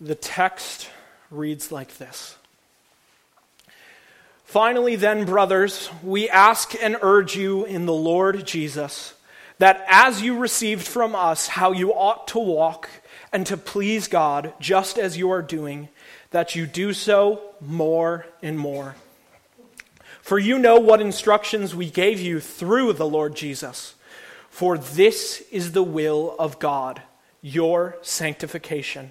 The text reads like this Finally, then, brothers, we ask and urge you in the Lord Jesus that as you received from us how you ought to walk and to please God, just as you are doing, that you do so more and more. For you know what instructions we gave you through the Lord Jesus. For this is the will of God, your sanctification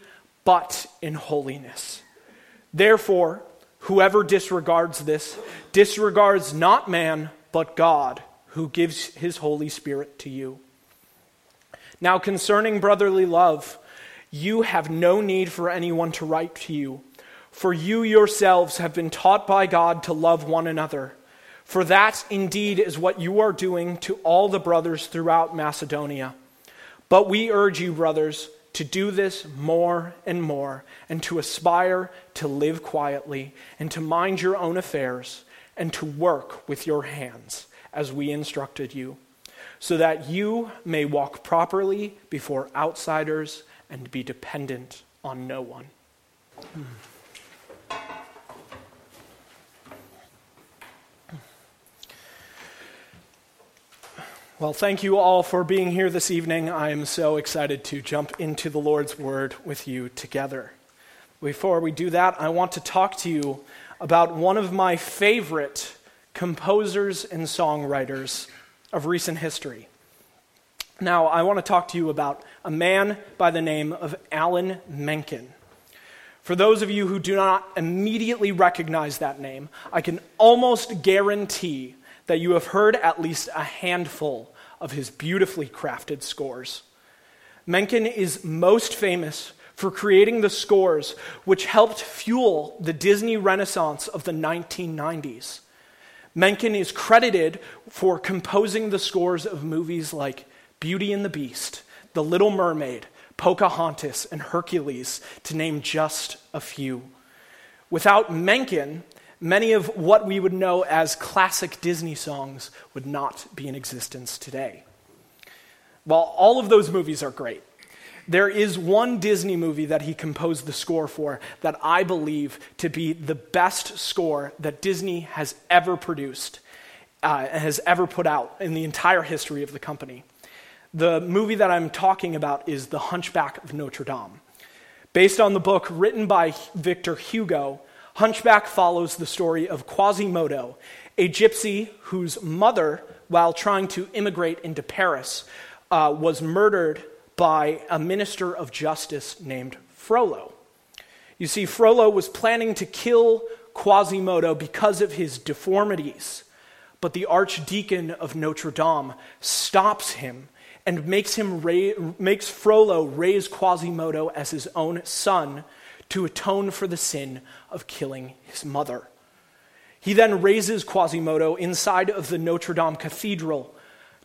but in holiness. Therefore, whoever disregards this disregards not man, but God, who gives his Holy Spirit to you. Now, concerning brotherly love, you have no need for anyone to write to you, for you yourselves have been taught by God to love one another. For that indeed is what you are doing to all the brothers throughout Macedonia. But we urge you, brothers, to do this more and more, and to aspire to live quietly, and to mind your own affairs, and to work with your hands, as we instructed you, so that you may walk properly before outsiders and be dependent on no one. Hmm. Well, thank you all for being here this evening. I am so excited to jump into the Lord's Word with you together. Before we do that, I want to talk to you about one of my favorite composers and songwriters of recent history. Now, I want to talk to you about a man by the name of Alan Menken. For those of you who do not immediately recognize that name, I can almost guarantee that you have heard at least a handful of his beautifully crafted scores. Menken is most famous for creating the scores which helped fuel the Disney renaissance of the 1990s. Menken is credited for composing the scores of movies like Beauty and the Beast, The Little Mermaid, Pocahontas, and Hercules, to name just a few. Without Menken, many of what we would know as classic Disney songs would not be in existence today. While all of those movies are great, there is one Disney movie that he composed the score for that I believe to be the best score that Disney has ever produced uh, and has ever put out in the entire history of the company. The movie that I'm talking about is The Hunchback of Notre Dame. Based on the book written by Victor Hugo, Hunchback follows the story of Quasimodo, a gypsy whose mother, while trying to immigrate into Paris, uh, was murdered by a minister of justice named Frollo. You see, Frollo was planning to kill Quasimodo because of his deformities, but the archdeacon of Notre Dame stops him and makes, him ra- makes Frollo raise Quasimodo as his own son to atone for the sin of killing his mother. He then raises Quasimodo inside of the Notre Dame Cathedral,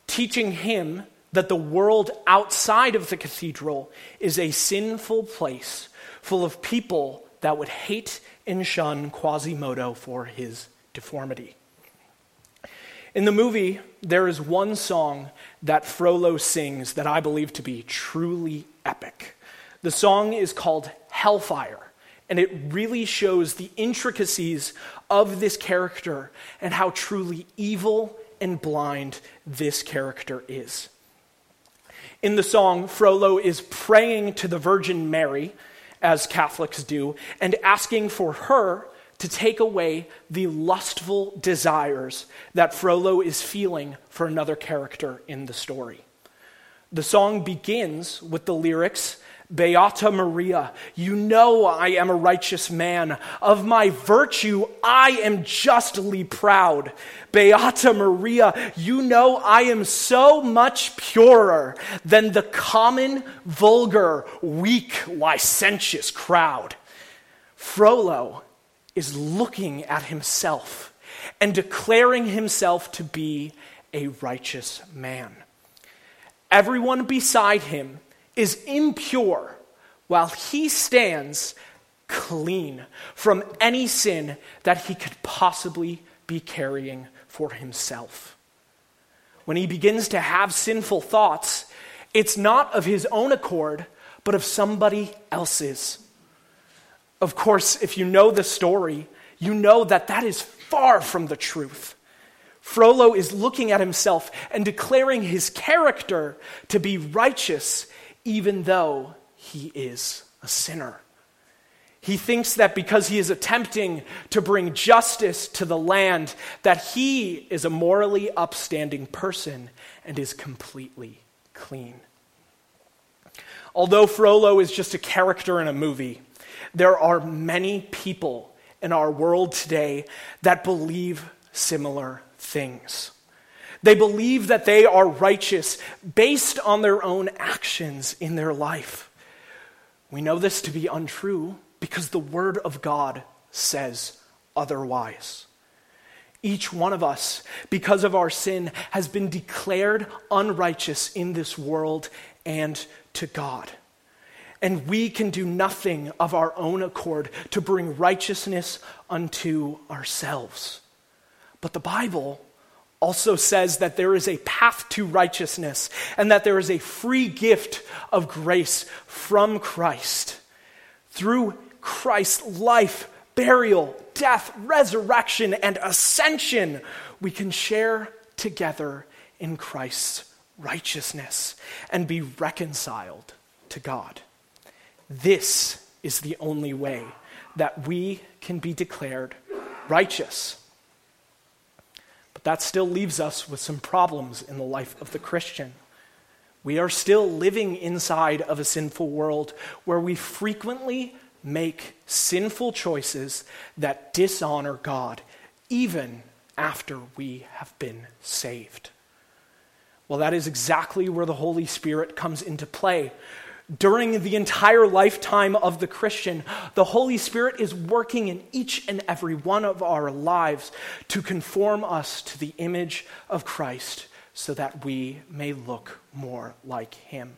teaching him that the world outside of the cathedral is a sinful place full of people that would hate and shun Quasimodo for his deformity. In the movie, there is one song that Frollo sings that I believe to be truly epic. The song is called Hellfire, and it really shows the intricacies of this character and how truly evil and blind this character is. In the song, Frollo is praying to the Virgin Mary, as Catholics do, and asking for her to take away the lustful desires that Frollo is feeling for another character in the story. The song begins with the lyrics Beata Maria, you know I am a righteous man. Of my virtue, I am justly proud. Beata Maria, you know I am so much purer than the common, vulgar, weak, licentious crowd. Frollo is looking at himself and declaring himself to be a righteous man. Everyone beside him is impure while he stands clean from any sin that he could possibly be carrying for himself. When he begins to have sinful thoughts, it's not of his own accord, but of somebody else's. Of course, if you know the story, you know that that is far from the truth. Frollo is looking at himself and declaring his character to be righteous even though he is a sinner. He thinks that because he is attempting to bring justice to the land, that he is a morally upstanding person and is completely clean. Although Frollo is just a character in a movie, there are many people in our world today that believe similar things. They believe that they are righteous based on their own actions in their life. We know this to be untrue because the Word of God says otherwise. Each one of us, because of our sin, has been declared unrighteous in this world and to God. And we can do nothing of our own accord to bring righteousness unto ourselves. But the Bible also says that there is a path to righteousness and that there is a free gift of grace from Christ. Through Christ's life, burial, death, resurrection, and ascension, we can share together in Christ's righteousness and be reconciled to God. This is the only way that we can be declared righteous. That still leaves us with some problems in the life of the Christian. We are still living inside of a sinful world where we frequently make sinful choices that dishonor God, even after we have been saved. Well, that is exactly where the Holy Spirit comes into play during the entire lifetime of the Christian, the Holy Spirit is working in each and every one of our lives to conform us to the image of Christ so that we may look more like Him.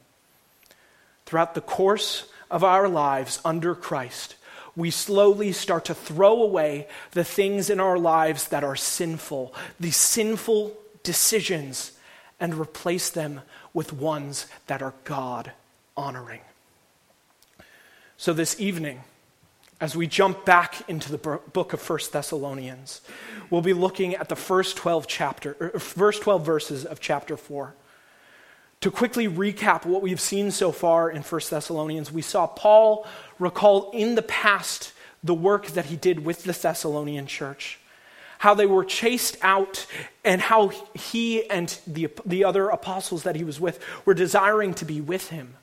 Throughout the course of our lives under Christ, we slowly start to throw away the things in our lives that are sinful, the sinful decisions, and replace them with ones that are God honoring. So, this evening, as we jump back into the book of 1 Thessalonians, we'll be looking at the first 12 chapter, er, first 12 verses of chapter 4. To quickly recap what we've seen so far in 1 Thessalonians, we saw Paul recall in the past the work that he did with the Thessalonian church, how they were chased out, and how he and the, the other apostles that he was with were desiring to be with him.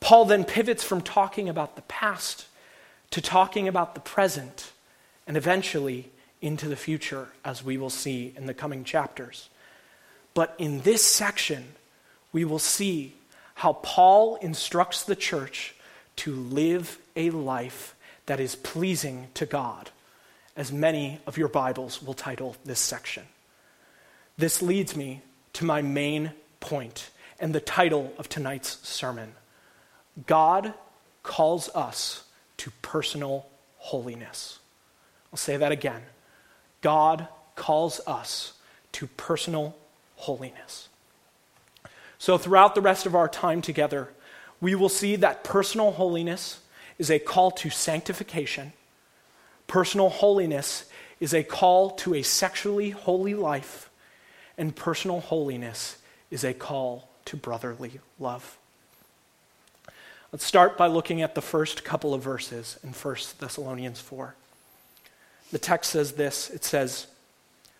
Paul then pivots from talking about the past to talking about the present and eventually into the future, as we will see in the coming chapters. But in this section, we will see how Paul instructs the church to live a life that is pleasing to God, as many of your Bibles will title this section. This leads me to my main point and the title of tonight's sermon God calls us to personal holiness. I'll say that again. God calls us to personal holiness. So, throughout the rest of our time together, we will see that personal holiness is a call to sanctification. Personal holiness is a call to a sexually holy life. And personal holiness is a call to brotherly love. Let's start by looking at the first couple of verses in 1 Thessalonians 4. The text says this it says,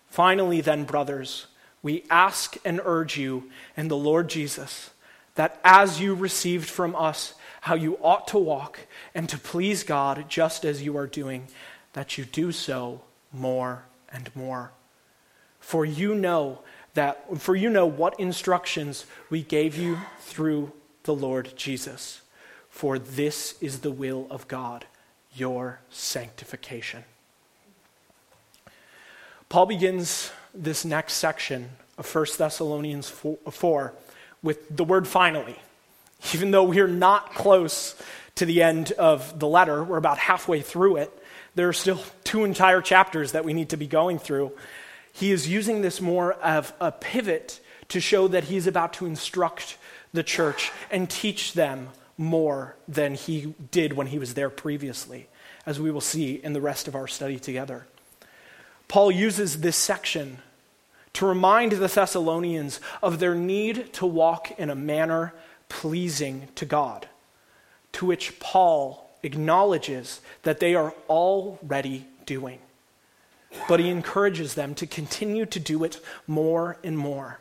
Finally, then, brothers, we ask and urge you in the Lord Jesus that as you received from us how you ought to walk and to please God just as you are doing, that you do so more and more. For you know that for you know what instructions we gave you through the Lord Jesus. For this is the will of God, your sanctification. Paul begins this next section of 1 Thessalonians 4, 4 with the word finally. Even though we're not close to the end of the letter, we're about halfway through it. There are still two entire chapters that we need to be going through. He is using this more of a pivot to show that he's about to instruct the church and teach them more than he did when he was there previously, as we will see in the rest of our study together. Paul uses this section to remind the Thessalonians of their need to walk in a manner pleasing to God, to which Paul acknowledges that they are already doing. But he encourages them to continue to do it more and more.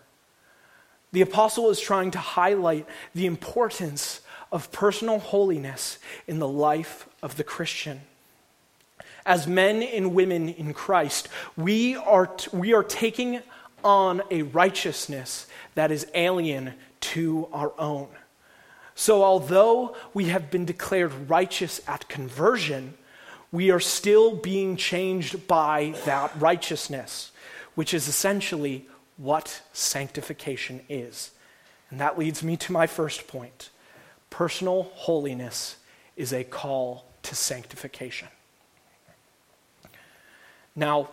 The apostle is trying to highlight the importance of personal holiness in the life of the Christian. As men and women in Christ, we are, t- we are taking on a righteousness that is alien to our own. So, although we have been declared righteous at conversion, we are still being changed by that righteousness, which is essentially what sanctification is. And that leads me to my first point personal holiness is a call to sanctification. Now,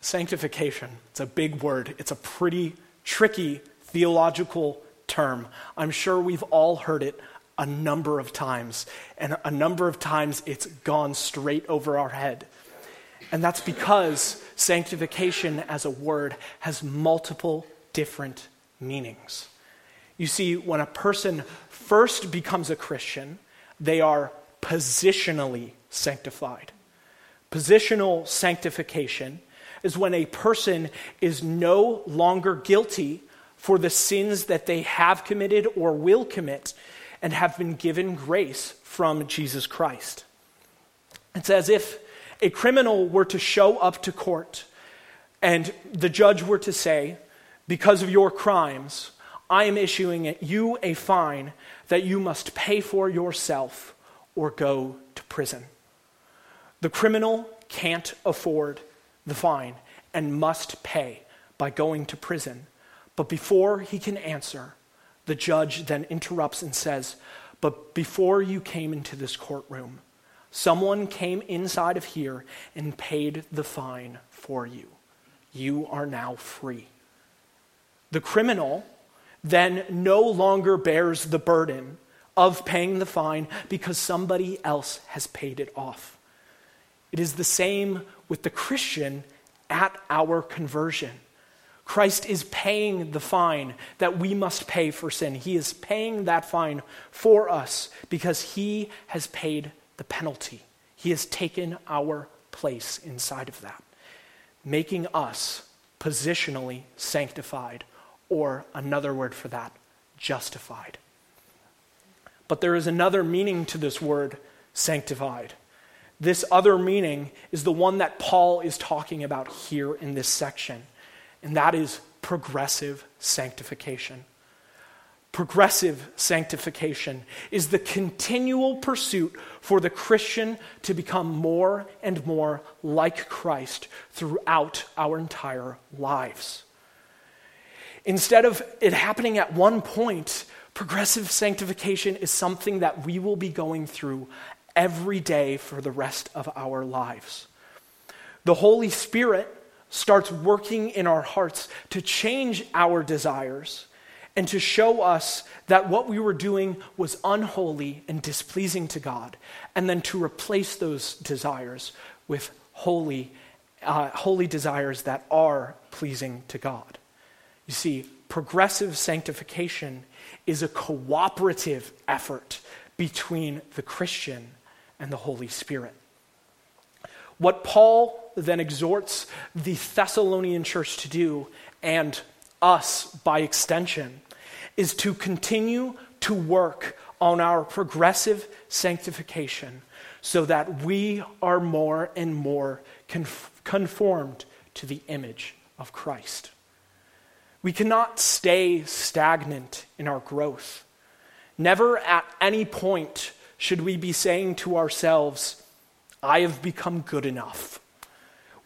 sanctification, it's a big word, it's a pretty tricky theological term. I'm sure we've all heard it a number of times, and a number of times it's gone straight over our head. And that's because sanctification as a word has multiple different meanings. You see, when a person first becomes a Christian, they are positionally sanctified. Positional sanctification is when a person is no longer guilty for the sins that they have committed or will commit and have been given grace from Jesus Christ. It's as if a criminal were to show up to court and the judge were to say, Because of your crimes, I am issuing you a fine that you must pay for yourself or go to prison. The criminal can't afford the fine and must pay by going to prison. But before he can answer, the judge then interrupts and says, But before you came into this courtroom, someone came inside of here and paid the fine for you. You are now free. The criminal then no longer bears the burden of paying the fine because somebody else has paid it off. It is the same with the Christian at our conversion. Christ is paying the fine that we must pay for sin. He is paying that fine for us because he has paid the penalty. He has taken our place inside of that, making us positionally sanctified, or another word for that, justified. But there is another meaning to this word, sanctified. This other meaning is the one that Paul is talking about here in this section, and that is progressive sanctification. Progressive sanctification is the continual pursuit for the Christian to become more and more like Christ throughout our entire lives. Instead of it happening at one point, progressive sanctification is something that we will be going through every day for the rest of our lives. The Holy Spirit starts working in our hearts to change our desires and to show us that what we were doing was unholy and displeasing to God, and then to replace those desires with holy, uh, holy desires that are pleasing to God. You see, progressive sanctification is a cooperative effort between the Christian and the Holy Spirit. What Paul then exhorts the Thessalonian church to do, and us by extension, is to continue to work on our progressive sanctification so that we are more and more conformed to the image of Christ. We cannot stay stagnant in our growth. Never at any point should we be saying to ourselves, I have become good enough.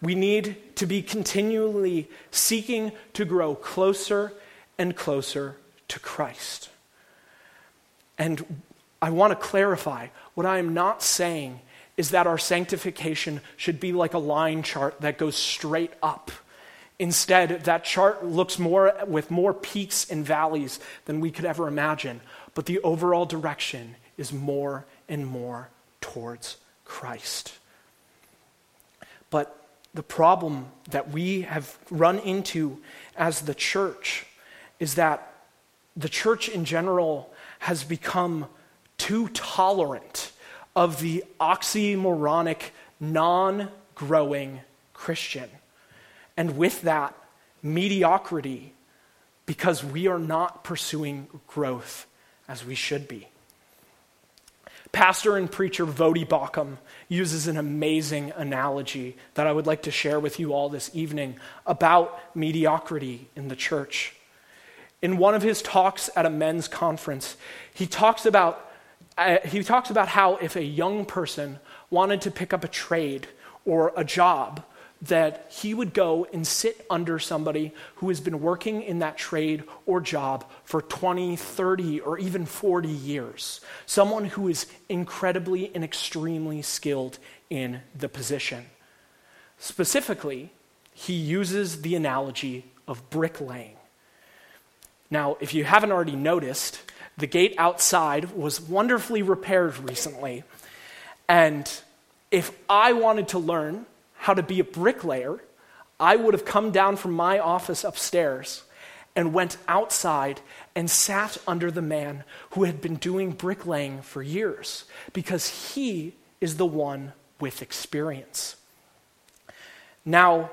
We need to be continually seeking to grow closer and closer to Christ. And I want to clarify what I am not saying is that our sanctification should be like a line chart that goes straight up. Instead, that chart looks more with more peaks and valleys than we could ever imagine, but the overall direction is more and more towards Christ. But the problem that we have run into as the church is that the church in general has become too tolerant of the oxymoronic, non growing Christian. And with that, mediocrity, because we are not pursuing growth as we should be. Pastor and preacher Voddie Baucham uses an amazing analogy that I would like to share with you all this evening about mediocrity in the church. In one of his talks at a men's conference, he talks about, uh, he talks about how if a young person wanted to pick up a trade or a job, that he would go and sit under somebody who has been working in that trade or job for 20, 30, or even 40 years. Someone who is incredibly and extremely skilled in the position. Specifically, he uses the analogy of bricklaying. Now, if you haven't already noticed, the gate outside was wonderfully repaired recently. And if I wanted to learn how to be a bricklayer, I would have come down from my office upstairs and went outside and sat under the man who had been doing bricklaying for years because he is the one with experience. Now,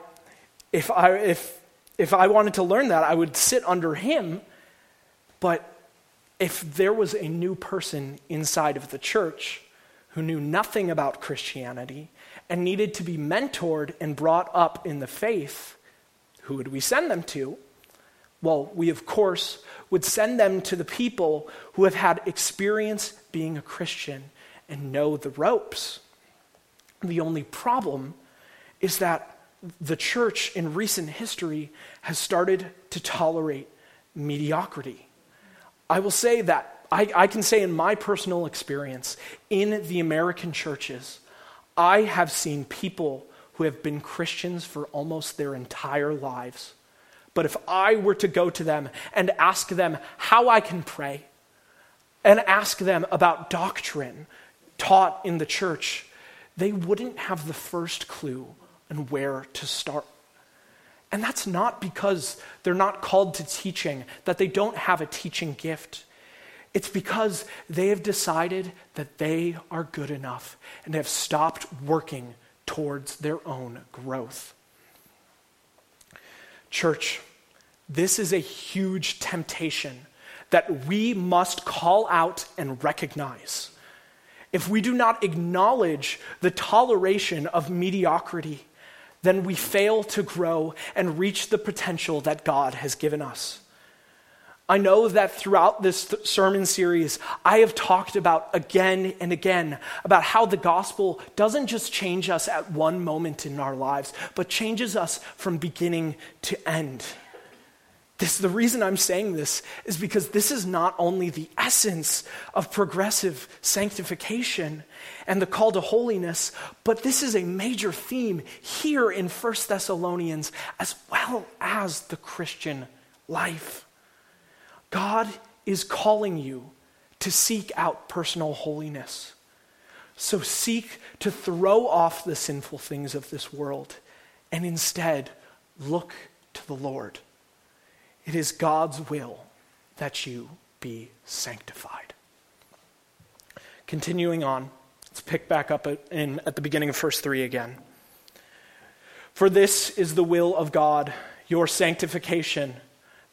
if I, if, if I wanted to learn that, I would sit under him, but if there was a new person inside of the church who knew nothing about Christianity and needed to be mentored and brought up in the faith, who would we send them to? Well, we, of course, would send them to the people who have had experience being a Christian and know the ropes. The only problem is that the church in recent history has started to tolerate mediocrity. I will say that, I, I can say in my personal experience, in the American churches, I have seen people who have been Christians for almost their entire lives. But if I were to go to them and ask them how I can pray, and ask them about doctrine taught in the church, they wouldn't have the first clue on where to start. And that's not because they're not called to teaching, that they don't have a teaching gift. It's because they have decided that they are good enough and have stopped working towards their own growth. Church, this is a huge temptation that we must call out and recognize. If we do not acknowledge the toleration of mediocrity, then we fail to grow and reach the potential that God has given us. I know that throughout this th- sermon series, I have talked about again and again about how the gospel doesn't just change us at one moment in our lives, but changes us from beginning to end. This, the reason I'm saying this is because this is not only the essence of progressive sanctification and the call to holiness, but this is a major theme here in 1 Thessalonians as well as the Christian life. God is calling you to seek out personal holiness. So seek to throw off the sinful things of this world and instead look to the Lord. It is God's will that you be sanctified. Continuing on, let's pick back up at, in, at the beginning of verse 3 again. For this is the will of God, your sanctification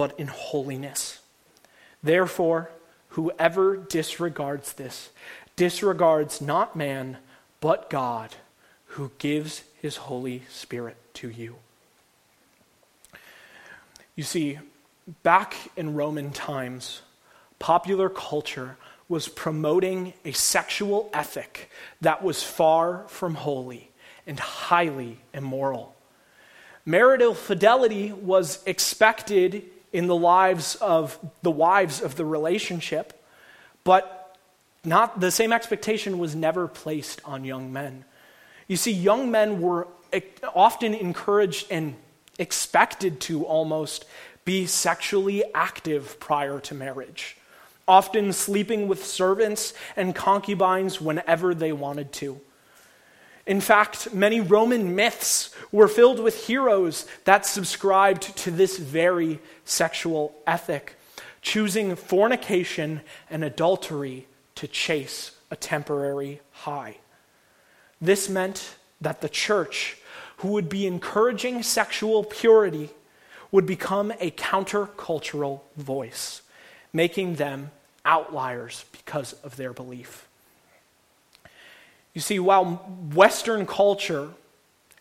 but in holiness. Therefore, Whoever disregards this disregards not man, but God, who gives his Holy Spirit to you. You see, back in Roman times, popular culture was promoting a sexual ethic that was far from holy and highly immoral. Marital fidelity was expected in the lives of the wives of the relationship, but not the same expectation was never placed on young men. You see, young men were often encouraged and expected to almost be sexually active prior to marriage, often sleeping with servants and concubines whenever they wanted to. In fact, many Roman myths were filled with heroes that subscribed to this very sexual ethic, choosing fornication and adultery to chase a temporary high. This meant that the church, who would be encouraging sexual purity, would become a countercultural voice, making them outliers because of their belief. You see, while Western culture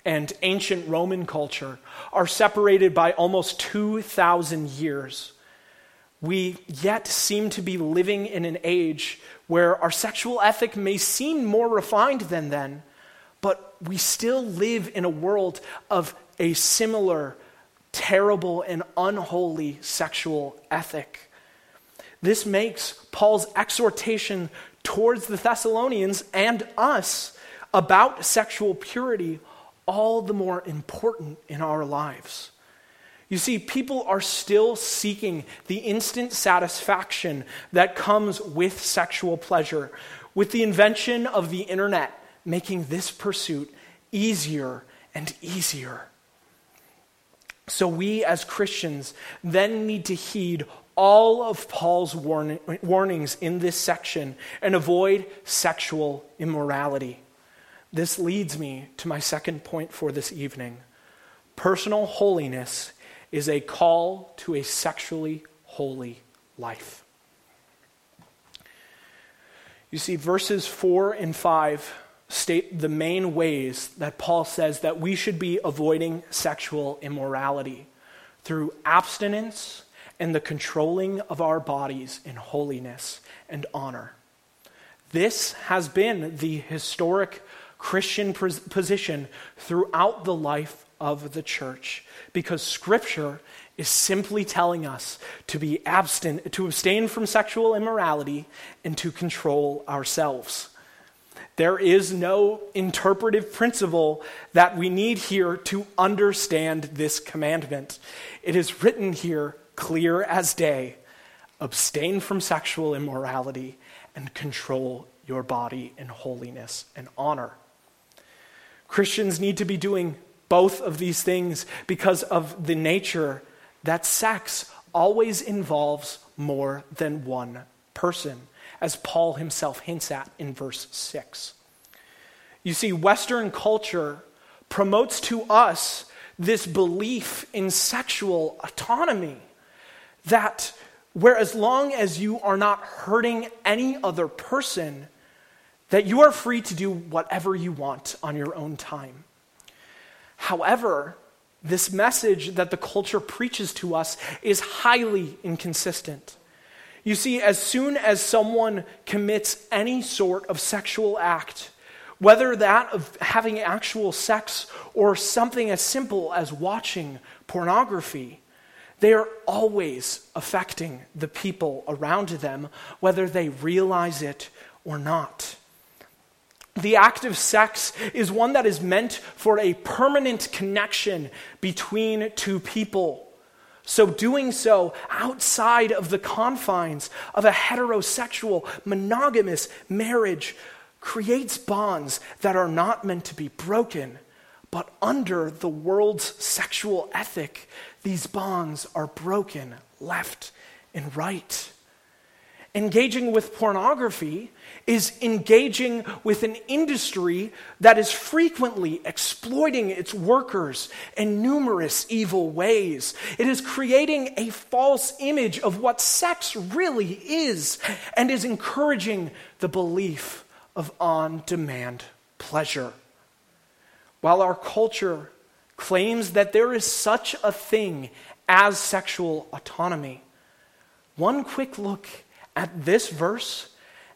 and ancient Roman culture are separated by almost 2,000 years, we yet seem to be living in an age where our sexual ethic may seem more refined than then, but we still live in a world of a similar, terrible, and unholy sexual ethic. This makes Paul's exhortation towards the Thessalonians and us about sexual purity all the more important in our lives. You see, people are still seeking the instant satisfaction that comes with sexual pleasure, with the invention of the internet making this pursuit easier and easier. So, we as Christians then need to heed all of Paul's warn- warnings in this section and avoid sexual immorality. This leads me to my second point for this evening. Personal holiness is a call to a sexually holy life. You see, verses 4 and 5 state the main ways that Paul says that we should be avoiding sexual immorality through abstinence and the controlling of our bodies in holiness and honor. This has been the historic Christian position throughout the life of the church because Scripture is simply telling us to be abstinent, to abstain from sexual immorality and to control ourselves. There is no interpretive principle that we need here to understand this commandment. It is written here clear as day abstain from sexual immorality and control your body in holiness and honor. Christians need to be doing both of these things because of the nature that sex always involves more than one person, as Paul himself hints at in verse 6. You see, Western culture promotes to us this belief in sexual autonomy that where as long as you are not hurting any other person, that you are free to do whatever you want on your own time. However, this message that the culture preaches to us is highly inconsistent. You see, as soon as someone commits any sort of sexual act, whether that of having actual sex or something as simple as watching pornography, they are always affecting the people around them, whether they realize it or not. The act of sex is one that is meant for a permanent connection between two people. So, doing so outside of the confines of a heterosexual, monogamous marriage creates bonds that are not meant to be broken, but under the world's sexual ethic, these bonds are broken left and right. Engaging with pornography is engaging with an industry that is frequently exploiting its workers in numerous evil ways. It is creating a false image of what sex really is and is encouraging the belief of on demand pleasure. While our culture claims that there is such a thing as sexual autonomy, one quick look at this verse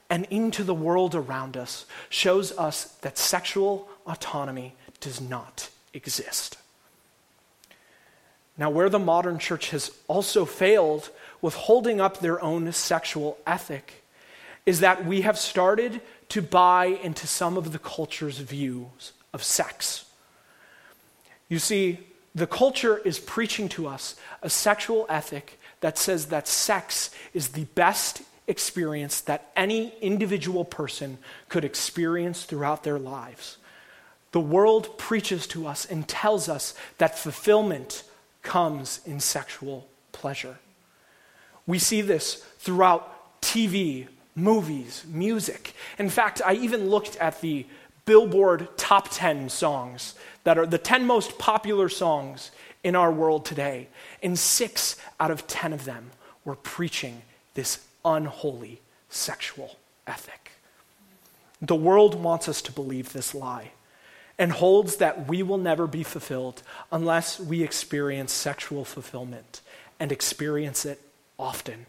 and into the world around us shows us that sexual autonomy does not exist. Now, where the modern church has also failed with holding up their own sexual ethic is that we have started to buy into some of the culture's views of sex. You see, the culture is preaching to us a sexual ethic that says that sex is the best experience that any individual person could experience throughout their lives. The world preaches to us and tells us that fulfillment comes in sexual pleasure. We see this throughout TV, movies, music. In fact, I even looked at the Billboard top 10 songs that are the 10 most popular songs in our world today. And six out of 10 of them were preaching this unholy sexual ethic. The world wants us to believe this lie and holds that we will never be fulfilled unless we experience sexual fulfillment and experience it often.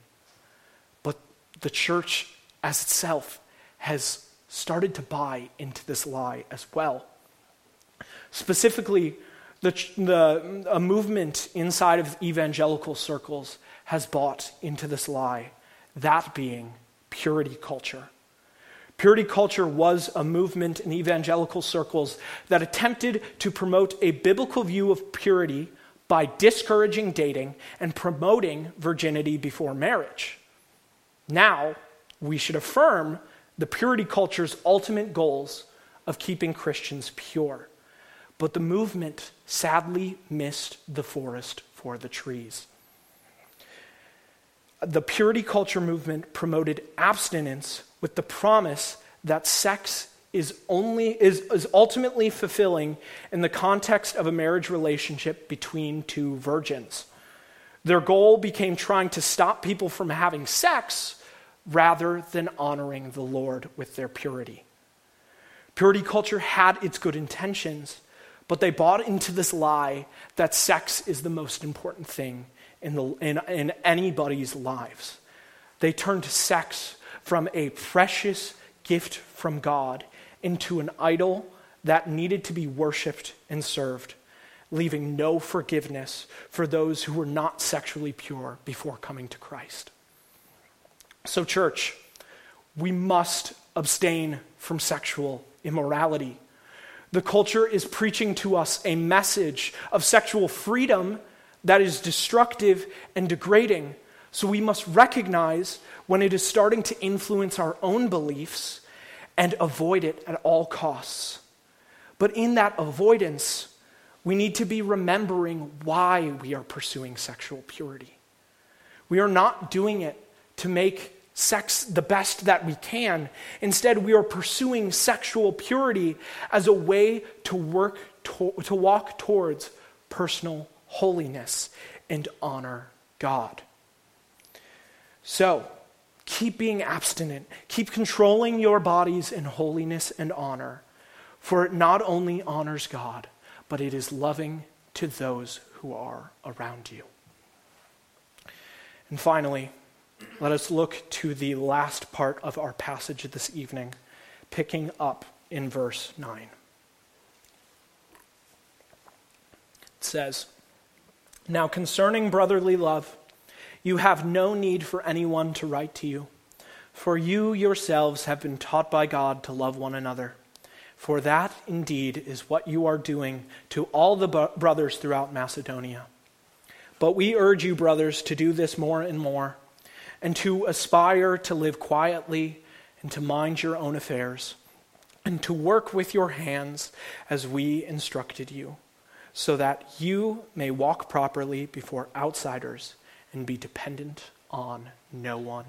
But the church as itself has started to buy into this lie as well. Specifically, the, the, a movement inside of evangelical circles has bought into this lie that being purity culture. Purity culture was a movement in evangelical circles that attempted to promote a biblical view of purity by discouraging dating and promoting virginity before marriage. Now, we should affirm the purity culture's ultimate goals of keeping Christians pure. But the movement sadly missed the forest for the trees the purity culture movement promoted abstinence with the promise that sex is only is, is ultimately fulfilling in the context of a marriage relationship between two virgins. Their goal became trying to stop people from having sex rather than honoring the Lord with their purity. Purity culture had its good intentions, but they bought into this lie that sex is the most important thing in, the, in, in anybody's lives. They turned sex from a precious gift from God into an idol that needed to be worshiped and served, leaving no forgiveness for those who were not sexually pure before coming to Christ. So, church, we must abstain from sexual immorality. The culture is preaching to us a message of sexual freedom that is destructive and degrading. So we must recognize when it is starting to influence our own beliefs and avoid it at all costs. But in that avoidance, we need to be remembering why we are pursuing sexual purity. We are not doing it to make sex the best that we can. Instead, we are pursuing sexual purity as a way to work to, to walk towards personal holiness and honor God. So, keep being abstinent, keep controlling your bodies in holiness and honor, for it not only honors God, but it is loving to those who are around you. And finally, let us look to the last part of our passage this evening, picking up in verse 9. It says, now, concerning brotherly love, you have no need for anyone to write to you, for you yourselves have been taught by God to love one another. For that indeed is what you are doing to all the brothers throughout Macedonia. But we urge you, brothers, to do this more and more, and to aspire to live quietly and to mind your own affairs, and to work with your hands as we instructed you, so that you may walk properly before outsiders and be dependent on no one.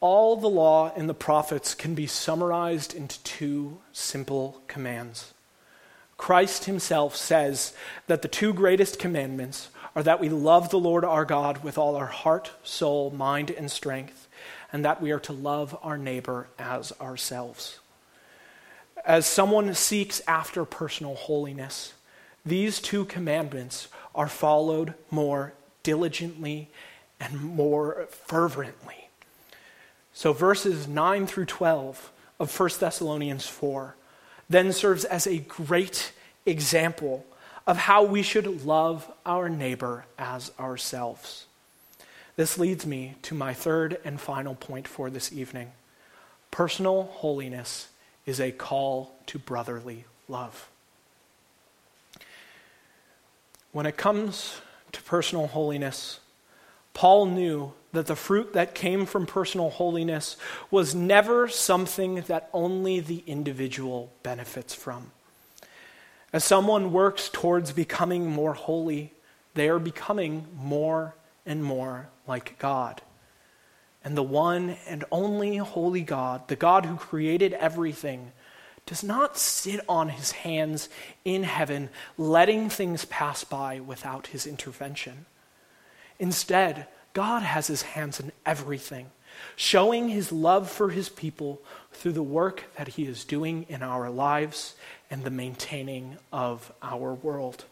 All the law and the prophets can be summarized into two simple commands. Christ himself says that the two greatest commandments are that we love the Lord our God with all our heart, soul, mind, and strength, and that we are to love our neighbor as ourselves. As someone seeks after personal holiness, these two commandments are followed more diligently and more fervently. So, verses 9 through 12 of 1 Thessalonians 4 then serves as a great example of how we should love our neighbor as ourselves. This leads me to my third and final point for this evening. Personal holiness is a call to brotherly love. When it comes to personal holiness, Paul knew that the fruit that came from personal holiness was never something that only the individual benefits from. As someone works towards becoming more holy, they are becoming more and more like God. And the one and only holy God, the God who created everything, does not sit on his hands in heaven, letting things pass by without his intervention. Instead, God has his hands in everything, showing his love for his people through the work that he is doing in our lives and the maintaining of our world.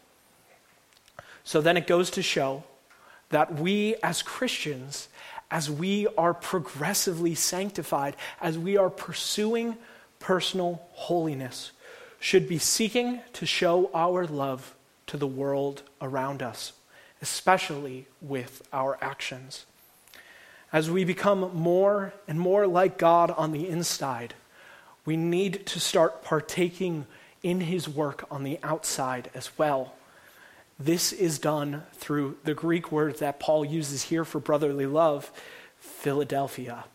So then it goes to show that we as Christians, as we are progressively sanctified, as we are pursuing personal holiness, should be seeking to show our love to the world around us especially with our actions. As we become more and more like God on the inside, we need to start partaking in his work on the outside as well. This is done through the Greek word that Paul uses here for brotherly love, Philadelphia.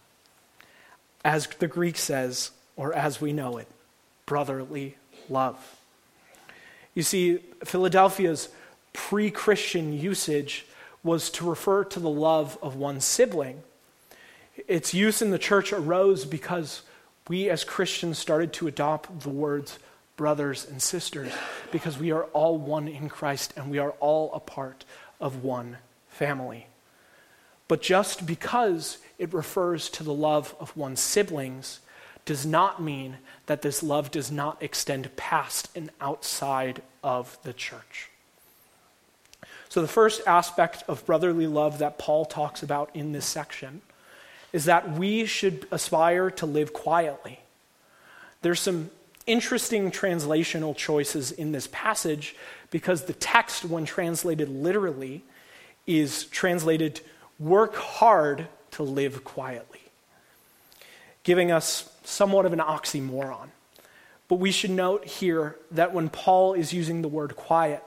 As the Greek says, or as we know it, brotherly love. You see, Philadelphia's pre Christian usage was to refer to the love of one sibling. Its use in the church arose because we as Christians started to adopt the words brothers and sisters because we are all one in Christ and we are all a part of one family. But just because it refers to the love of one's siblings does not mean that this love does not extend past and outside of the church. So, the first aspect of brotherly love that Paul talks about in this section is that we should aspire to live quietly. There's some interesting translational choices in this passage because the text, when translated literally, is translated work hard to live quietly, giving us somewhat of an oxymoron. But we should note here that when Paul is using the word quiet,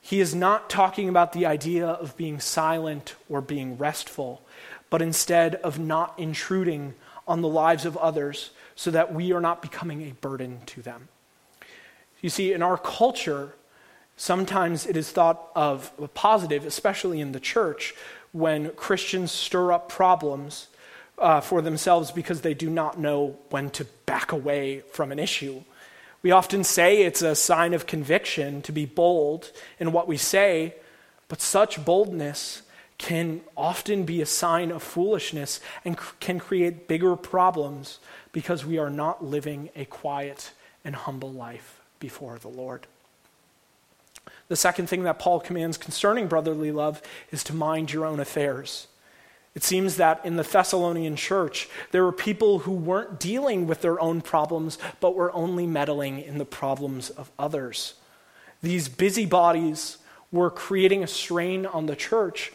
he is not talking about the idea of being silent or being restful, but instead of not intruding on the lives of others so that we are not becoming a burden to them. You see, in our culture, sometimes it is thought of positive, especially in the church, when Christians stir up problems uh, for themselves because they do not know when to back away from an issue we often say it's a sign of conviction to be bold in what we say, but such boldness can often be a sign of foolishness and can create bigger problems because we are not living a quiet and humble life before the Lord. The second thing that Paul commands concerning brotherly love is to mind your own affairs. It seems that in the Thessalonian church, there were people who weren't dealing with their own problems, but were only meddling in the problems of others. These busybodies were creating a strain on the church,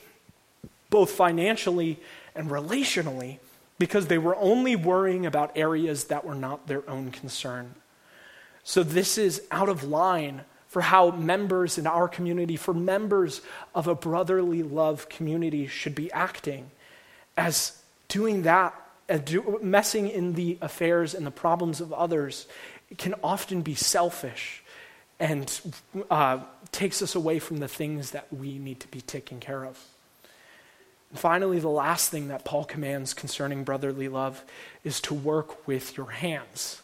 both financially and relationally, because they were only worrying about areas that were not their own concern. So, this is out of line for how members in our community, for members of a brotherly love community, should be acting as doing that and messing in the affairs and the problems of others can often be selfish and uh, takes us away from the things that we need to be taking care of. And finally, the last thing that Paul commands concerning brotherly love is to work with your hands.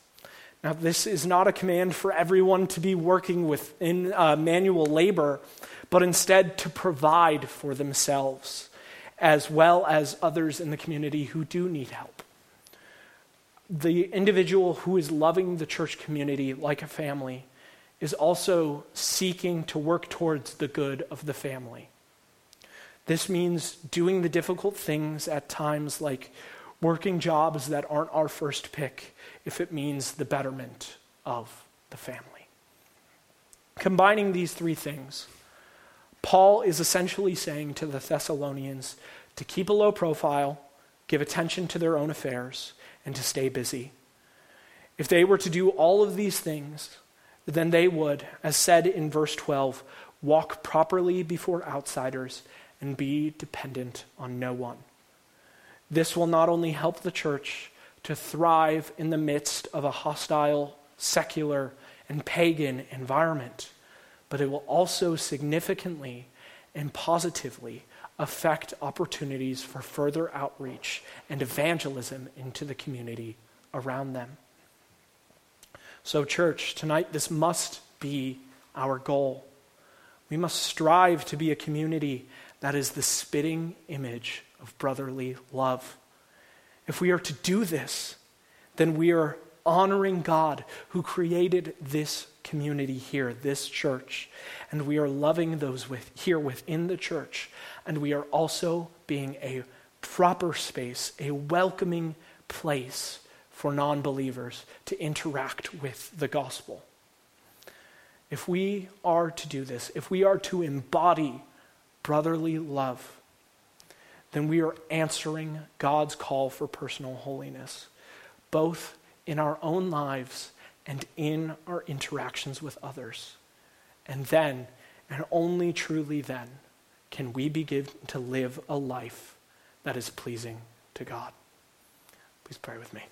Now, this is not a command for everyone to be working within uh, manual labor, but instead to provide for themselves, as well as others in the community who do need help. The individual who is loving the church community like a family is also seeking to work towards the good of the family. This means doing the difficult things at times like working jobs that aren't our first pick if it means the betterment of the family. Combining these three things, Paul is essentially saying to the Thessalonians to keep a low profile, give attention to their own affairs, and to stay busy. If they were to do all of these things, then they would, as said in verse 12, walk properly before outsiders and be dependent on no one. This will not only help the church to thrive in the midst of a hostile, secular, and pagan environment, but it will also significantly and positively affect opportunities for further outreach and evangelism into the community around them. So, church, tonight this must be our goal. We must strive to be a community that is the spitting image of brotherly love. If we are to do this, then we are honoring God who created this community here, this church, and we are loving those with, here within the church, and we are also being a proper space, a welcoming place for non believers to interact with the gospel. If we are to do this, if we are to embody brotherly love, then we are answering God's call for personal holiness, both in our own lives and in our interactions with others. And then, and only truly then, can we begin to live a life that is pleasing to God. Please pray with me.